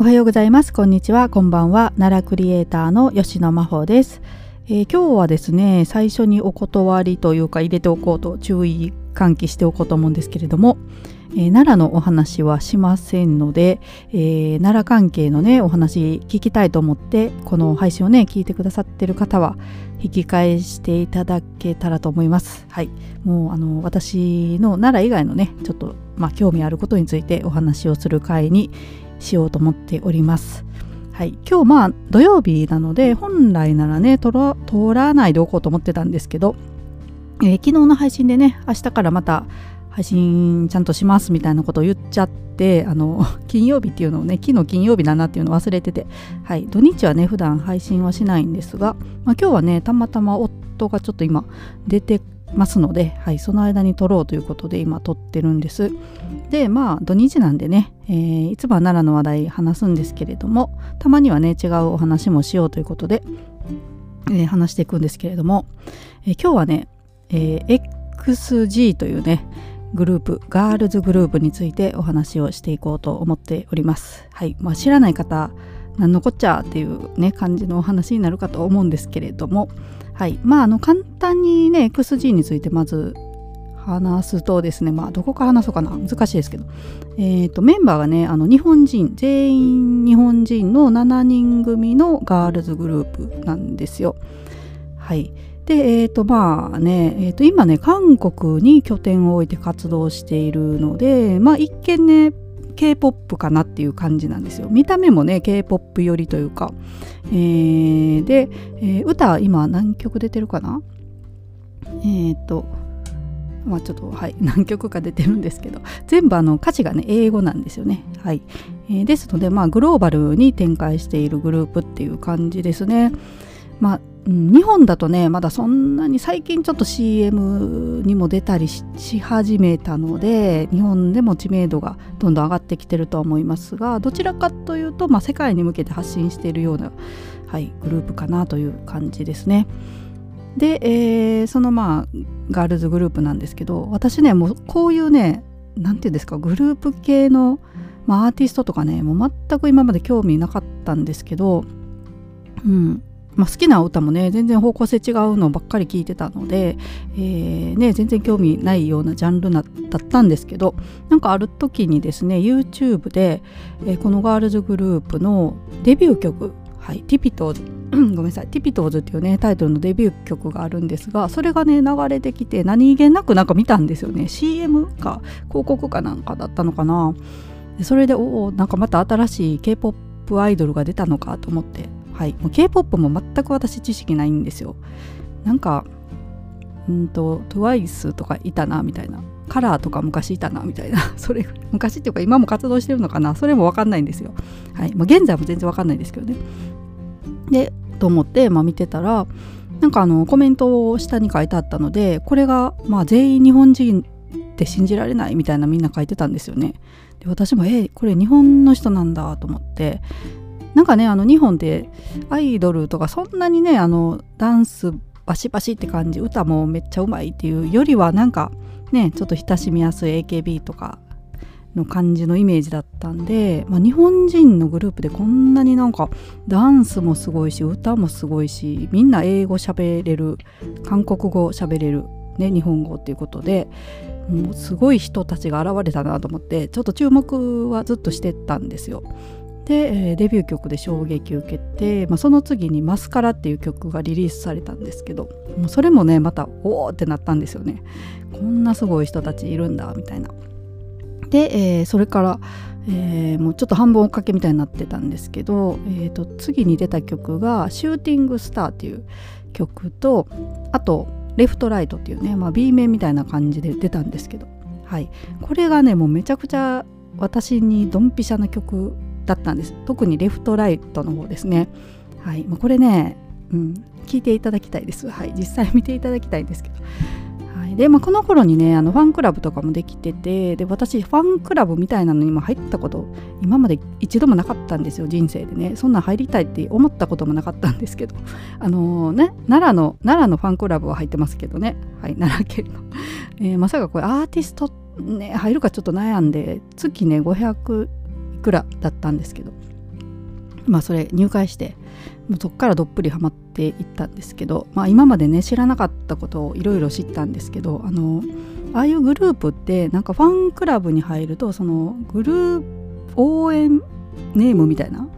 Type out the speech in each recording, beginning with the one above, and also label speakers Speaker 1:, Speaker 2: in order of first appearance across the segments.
Speaker 1: おはようございます。こんにちは。こんばんは。奈良クリエイターの吉野真帆です、えー、今日はですね最初にお断りというか入れておこうと注意喚起しておこうと思うんですけれども、えー、奈良のお話はしませんので、えー、奈良関係のねお話聞きたいと思ってこの配信をね聞いてくださってる方は引き返していただけたらと思います。はい、もうあの私の奈良以外のねちょっとまあ興味あることについてお話をする会にしようと思っております。はい、今日まあ土曜日なので本来ならね通らないでおこうと思ってたんですけど、えー、昨日の配信でね明日からまた配信ちゃんとしますみたいなことを言っちゃってあの 金曜日っていうのをね昨日金曜日だなっていうのを忘れてて、はい、土日はね普段配信はしないんですが、まあ、今日はねたまたま夫がちょっと今出てますので、はい、その間に撮ろうということで今撮ってるんです。でまあ土日なんでね、えー、いつもは奈良の話題話すんですけれどもたまにはね違うお話もしようということで、えー、話していくんですけれども、えー、今日はね、え XG というねグループガールズグループについてお話をしていこうと思っております。はいまあ、知らない方何のこっちゃっていうね感じのお話になるかと思うんですけれども。はい。まああの簡単にね XG についてまず話すとですねまあどこから話そうかな。難しいですけど。え、ー、とメンバーがねあの日本人全員日本人の7人組のガールズグループなんですよ。はい。でえ、ー、とまあね、えー、と今ね韓国に拠点を置いて活動しているのでまあ一見ね K-POP かなっていう感じなんですよ。見た目もね K-POP 寄りというか、えー、で、えー、歌今何曲出てるかな？えっ、ー、とまあちょっとはい 何曲か出てるんですけど。全部あの歌詞がね英語なんですよね。はい、えー、ですのでまあグローバルに展開しているグループっていう感じですね。まあ日本だとねまだそんなに最近ちょっと CM にも出たりし始めたので日本でも知名度がどんどん上がってきてるとは思いますがどちらかというと、まあ、世界に向けて発信しているような、はい、グループかなという感じですね。で、えー、そのまあガールズグループなんですけど私ねもうこういうね何て言うんですかグループ系の、まあ、アーティストとかねもう全く今まで興味なかったんですけど、うん、まあ、好きな歌もね全然方向性違うのばっかり聞いてたので、えーね、全然興味ないようなジャンルだったんですけどなんかある時にですね YouTube で、えー、このガールズグループのデビュー曲はい、 Tippy Toes ごめんなさい Tippy Toes っていうねタイトルのデビュー曲があるんですがそれがね流れてきて何気なくなんか見たんですよね。CM か広告かなんかだったのかな。それでおおなんかまた新しい K-POP アイドルが出たのかと思って。はい、もう K-POP も全く私知識ないんですよ。なんかうんと TWICE とかいたなみたいな。カラーとか昔いたなみたいな。それ昔っていうか今も活動してるのかな。それも分かんないんですよ。はい。もう現在も全然分かんないですけどね。でと思って、まあ、見てたらなんかあのコメントを下に書いてあったのでこれがまあ全員日本人って信じられないみたいなみんな書いてたんですよね。で私もえこれ日本の人なんだと思って。なんかねあの日本でアイドルとかそんなにねあのダンスバシバシって感じ歌もめっちゃうまいっていうよりはなんかねちょっと親しみやすい AKB とかの感じのイメージだったんで、まあ、日本人のグループでこんなになんかダンスもすごいし歌もすごいしみんな英語喋れる韓国語喋れる、ね、日本語っていうことでもうすごい人たちが現れたなと思ってちょっと注目はずっとしてたんですよ。で、え、デビュー曲で衝撃を受けて、まあ、その次に「マスカラ」っていう曲がリリースされたんですけどもうそれもねまたおおってなったんですよね。こんなすごい人たちいるんだみたいな。で、えー、それから、えー、もうちょっと半分追っかけみたいになってたんですけど、えーと、次に出た曲が「シューティングスター」っていう曲とあと「レフトライト」っていうね、まあ、B 面みたいな感じで出たんですけど、はい、これがねもうめちゃくちゃ私にドンピシャな曲だったんです。特にレフトライトの方ですね。はい。まあ、これね、うん、聞いていただきたいです。はい。実際見ていただきたいんですけど。はい。でまあ、この頃にねあのファンクラブとかもできててで私ファンクラブみたいなのにも入ったこと今まで一度もなかったんですよ。人生でね。そんな入りたいって思ったこともなかったんですけど。あのー、ね奈良の奈良のファンクラブは入ってますけどね。はい。奈良県の、えー、まさかこれアーティストね入るかちょっと悩んで月ね500くらだったんですけどまあそれ入会してもうそこからどっぷりハマっていったんですけど、まあ、今までね知らなかったことをいろいろ知ったんですけどあのああいうグループってなんかファンクラブに入るとそのグループ応援ネームみたいな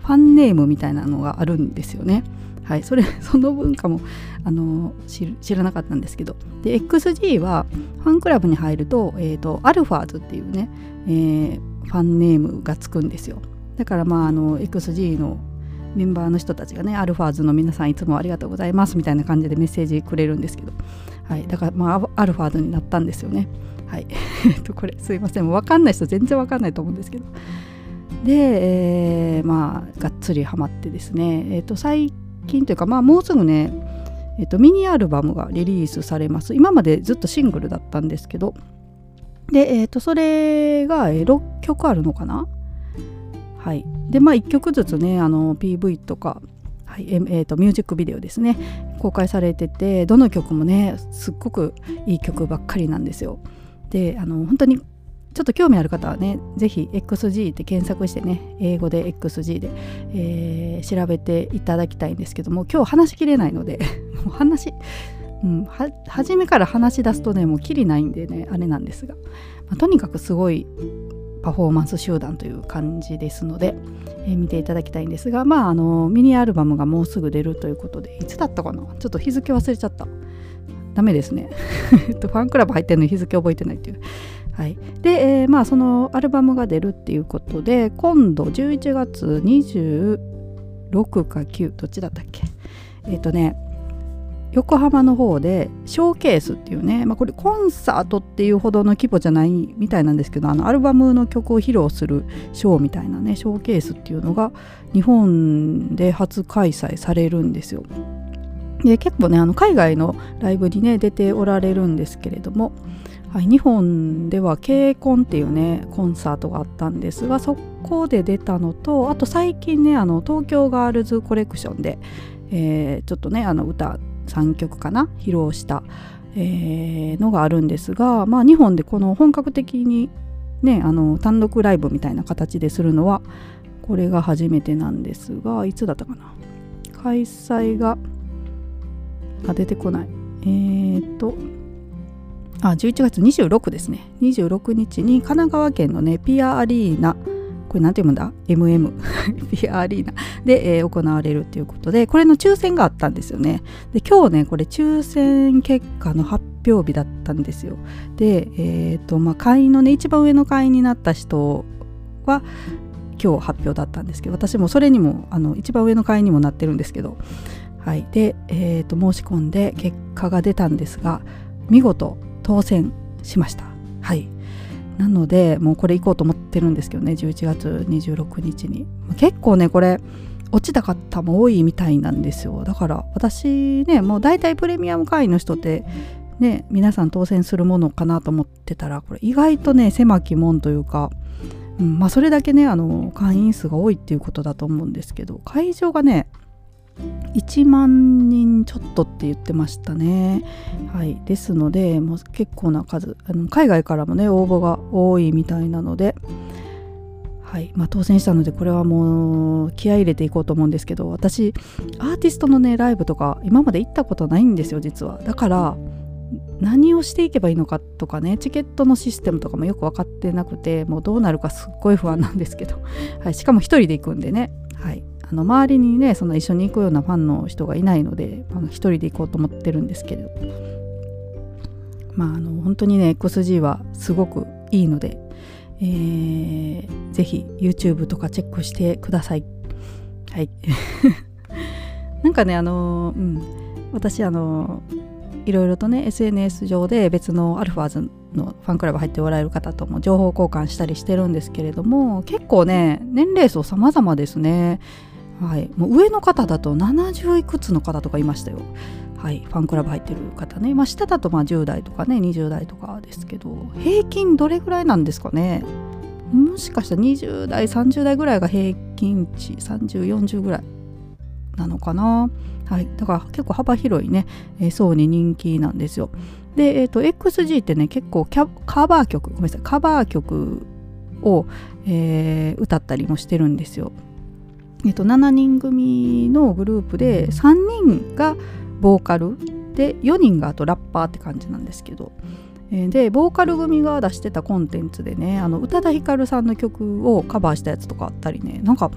Speaker 1: ファンネームみたいなのがあるんですよね。はい、それ その文化もあの知らなかったんですけどで XG はファンクラブに入ると,、えーと、アルファーズっていうね、えー、ファンネームがつくんですよ。だからまああの XG のメンバーの人たちがねアルファーズの皆さんいつもありがとうございますみたいな感じでメッセージくれるんですけど、はい、だからまあアルファーズになったんですよね。はい。これすいません。分かんない人全然分かんないと思うんですけど。で、えー、まあがっつりハマってですね。えっ、ー、と最近というかまあもうすぐねえっ、とミニアルバムがリリースされます。今までずっとシングルだったんですけど。でえっ、とそれが6曲あるのかな？はいでまあ1曲ずつねあの PV とかはいえーと、ミュージックビデオですね公開されててどの曲もねすっごくいい曲ばっかりなんですよ。であの本当にちょっと興味ある方はね是非 XG って検索してね英語で XG で、えー、調べていただきたいんですけども今日話しきれないのでもう話うん、は初めから話し出すとねもうきりないんでねあれなんですが、まあ、とにかくすごいパフォーマンス集団という感じですので、えー、見ていただきたいんですがまああのミニアルバムがもうすぐ出るということでいつだったかな？ちょっと日付忘れちゃった。ダメですね。ファンクラブ入ってるのに日付覚えてないっていう。はい、で、えー、まあそのアルバムが出るっていうことで今度11月26か9どっちだったっけ？えっ、ー、とね横浜の方でショーケースっていうね、まあ、これコンサートっていうほどの規模じゃないみたいなんですけどあのアルバムの曲を披露するショーみたいなねショーケースっていうのが日本で初開催されるんですよ。で結構ねあの海外のライブにね出ておられるんですけれども、はい、日本では k コンっていうねコンサートがあったんですがそこで出たのとあと最近ねあの東京ガールズコレクションで、えー、ちょっとねあの歌3曲かな披露した、えー、のがあるんですが、まあ、日本でこの本格的にねあの単独ライブみたいな形でするのはこれが初めてなんですがいつだったかな開催があ出てこない。えー、っとあ11月26ですね。26日に神奈川県のねピアアリーナこれ何て読むんだ ?MM ピアアリーナで、えー、行われるということでこれの抽選があったんですよね。で今日ねこれ抽選結果の発表日だったんですよ。でえっ、ー、とまあ会員のね一番上の会員になった人は今日発表だったんですけど私もそれにもあの一番上の会員にもなってるんですけど。はい。で、えーと申し込んで結果が出たんですが見事当選しました。はい。なのでもうこれ行こうと思ってるんですけどね11月26日に。結構ねこれ落ちた方も多いみたいなんですよ。だから私ねもう大体プレミアム会員の人ってね皆さん当選するものかなと思ってたらこれ意外とね狭き門というか、うん、まあそれだけねあの会員数が多いっていうことだと思うんですけど会場がね1万人ちょっとって言ってましたね。はい、ですのでもう結構な数。あの海外からもね応募が多いみたいなので、はい。まあ、当選したのでこれはもう気合い入れていこうと思うんですけど私アーティストのねライブとか今まで行ったことないんですよ実は。だから何をしていけばいいのかとかねチケットのシステムとかもよく分かってなくてもうどうなるかすっごい不安なんですけど、はい、しかも1人で行くんでね、はい、あの周りにねその一緒に行くようなファンの人がいないのであの一人で行こうと思ってるんですけれど。まああの本当にね XG はすごくいいので、えー、ぜひ YouTube とかチェックしてください。はい。なんかねあのうん。私あのいろいろとね SNS 上で別のアルファーズのファンクラブ入っておられる方とも情報交換したりしてるんですけれども結構ね年齢層様々ですね。はい、もう上の方だと70いくつの方とかいましたよ。はい、ファンクラブ入ってる方ね、まあ、下だとまあ10代とかね20代とかですけど平均どれぐらいなんですかね？もしかしたら20代30代ぐらいが平均値3040ぐらいなのかな？はい。だから結構幅広いね、え、層に人気なんですよ。で、えーと、XG ってね結構カバー曲ごめんなさいカバー曲を、えー、歌ったりもしてるんですよ。えっと、7人組のグループで3人がボーカルで4人があとラッパーって感じなんですけど。でボーカル組が出してたコンテンツでねあの宇多田ヒカルさんの曲をカバーしたやつとかあったりねなんか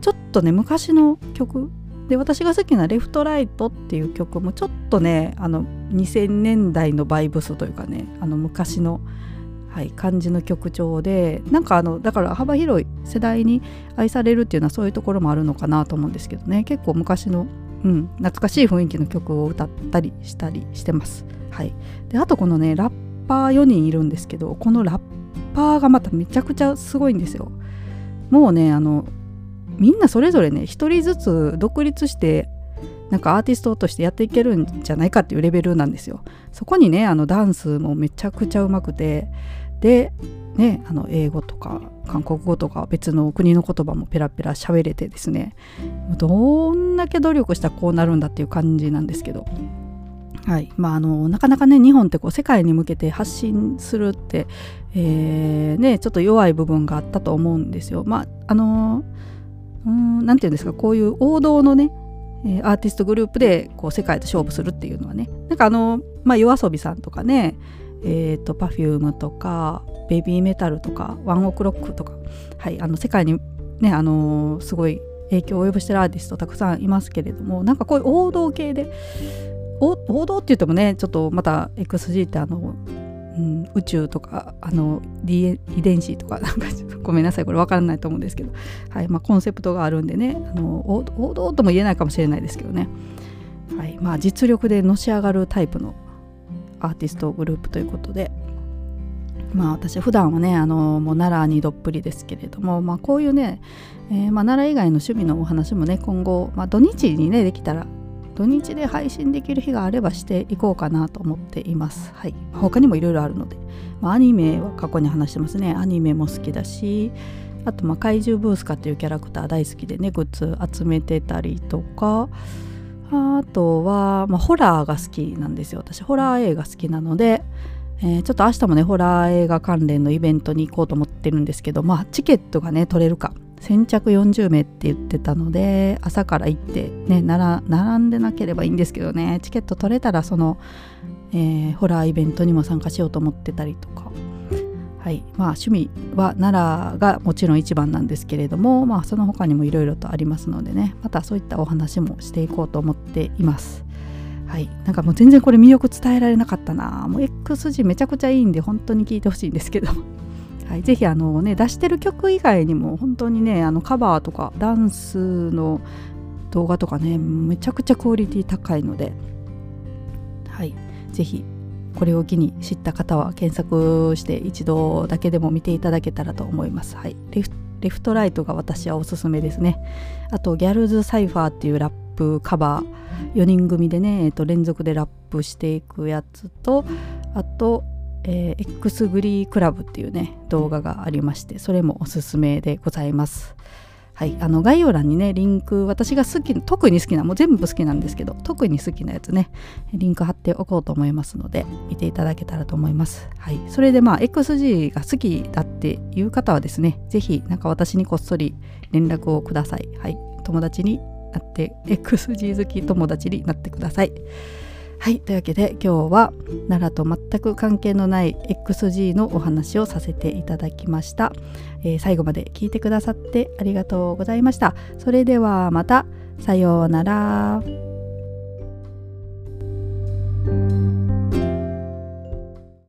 Speaker 1: ちょっとね昔の曲。で私が好きな「レフトライト」っていう曲もちょっとねあの2000年代のバイブスというかねあの昔の、はい、感じの曲調でなんかあのだから幅広い世代に愛されるっていうのはそういうところもあるのかなと思うんですけどね結構昔の、うん、懐かしい雰囲気の曲を歌ったりしたりしてます。はい、であとこのねラッパー4人いるんですけどこのラッパーがまためちゃくちゃすごいんですよ。もうねあのみんなそれぞれね一人ずつ独立してなんかアーティストとしてやっていけるんじゃないかっていうレベルなんですよ。そこにねあのダンスもめちゃくちゃうまくてでねあの英語とか韓国語とか別の国の言葉もペラペラ喋れてですねどんだけ努力したらこうなるんだっていう感じなんですけど。はい。まあ、あのなかなかね日本ってこう世界に向けて発信するって、えー、ね、ちょっと弱い部分があったと思うんですよ。まああの何て言うんですかこういう王道のねアーティストグループでこう世界と勝負するっていうのはね。なんかあの、まあ、夜遊びさんとかねえーと、と Perfume とかベビーメタルとかワンオクロックとか、はい、あの世界にね、あのー、すごい影響を及ぼしてるアーティストたくさんいますけれどもなんかこういう王道系で王道って言ってもねちょっとまた XG ってあの、うん、宇宙とかあの、D、遺伝子とかなんかごめんなさいこれ分からないと思うんですけど、はいまあ、コンセプトがあるんでねあの王道とも言えないかもしれないですけどね、はいまあ、実力でのし上がるタイプのアーティストグループということで。まあ私普段はねあのもう奈良にどっぷりですけれども、まあ、こういうね、えー、まあ、奈良以外の趣味のお話もね今後、まあ、土日にねできたら土日で配信できる日があればしていこうかなと思っています。はい、他にもいろいろあるので、まあ、アニメは過去に話してますね。アニメも好きだし、あとま怪獣ブースカっていうキャラクター大好きでね、グッズ集めてたりとか、あとは、まあ、ホラーが好きなんですよ。私、ホラー映画好きなので、えー、ちょっと明日もね、ホラー映画関連のイベントに行こうと思ってるんですけど、まあ、チケットがね、取れるか。先着40名って言ってたので朝から行ってね並んでなければいいんですけどね。チケット取れたらその、えー、ホラーイベントにも参加しようと思ってたりとか。はい。まあ趣味は奈良がもちろん一番なんですけれどもまあその他にもいろいろとありますのでね。またそういったお話もしていこうと思っています。はい。なんかもう全然これ魅力伝えられなかったな。もう X 字めちゃくちゃいいんで本当に聞いてほしいんですけど。はい、ぜひあの、ね、出してる曲以外にも本当にねあのカバーとかダンスの動画とかねめちゃくちゃクオリティ高いので、はい、ぜひこれを機に知った方は検索して一度だけでも見ていただけたらと思います。はい、レフレフトライトが私はおすすめですね。あとギャルズサイファーっていうラップカバー4人組でね、えっと、連続でラップしていくやつとあとえー、X グリークラブっていうね動画がありましてそれもおすすめでございますはいあの概要欄にねリンク私が好き特に好きなもう全部好きなんですけど特に好きなやつねリンク貼っておこうと思いますので見ていただけたらと思います。はいそれでまあ XG が好きだっていう方はですね是非なんか私にこっそり連絡をください。はい友達になって XG 好き友達になってください。はいというわけで今日は奈良と全く関係のない XG のお話をさせていただきました、えー、最後まで聞いてくださってありがとうございました。それではまたさようなら。